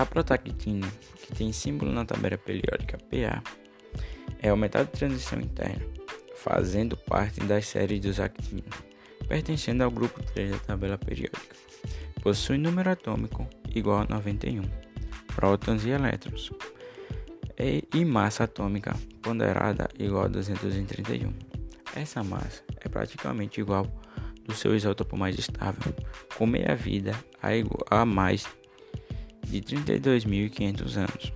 A protactina, que tem símbolo na tabela periódica PA, é o metal de transição interna, fazendo parte das séries dos actinos, pertencendo ao grupo 3 da tabela periódica. Possui número atômico igual a 91, prótons e elétrons, e massa atômica ponderada igual a 231. Essa massa é praticamente igual do seu isótopo mais estável, com meia-vida a, a mais de 32.500 anos.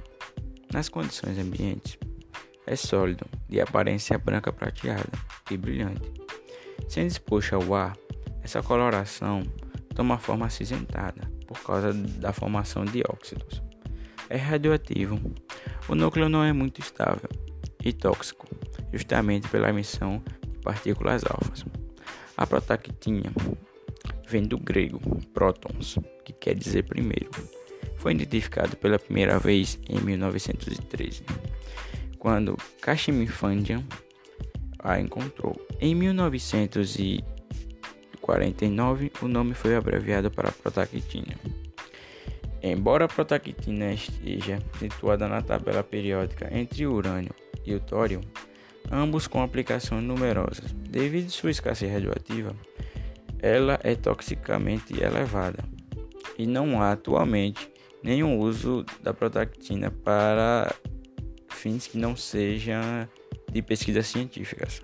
Nas condições ambientes, é sólido, de aparência branca prateada e brilhante. Sendo exposto ao ar, essa coloração toma forma acinzentada por causa da formação de óxidos. É radioativo. O núcleo não é muito estável e tóxico, justamente pela emissão de partículas alfas. A protactina vem do grego prótons, que quer dizer primeiro. Foi identificado pela primeira vez em 1913, quando Kashmir-Fandian a encontrou. Em 1949, o nome foi abreviado para protactina. Embora a protactina esteja situada na tabela periódica entre o urânio e o tório, ambos com aplicações numerosas. Devido à sua escassez radioativa, ela é toxicamente elevada e não há atualmente nenhum uso da protactina para fins que não sejam de pesquisas científicas.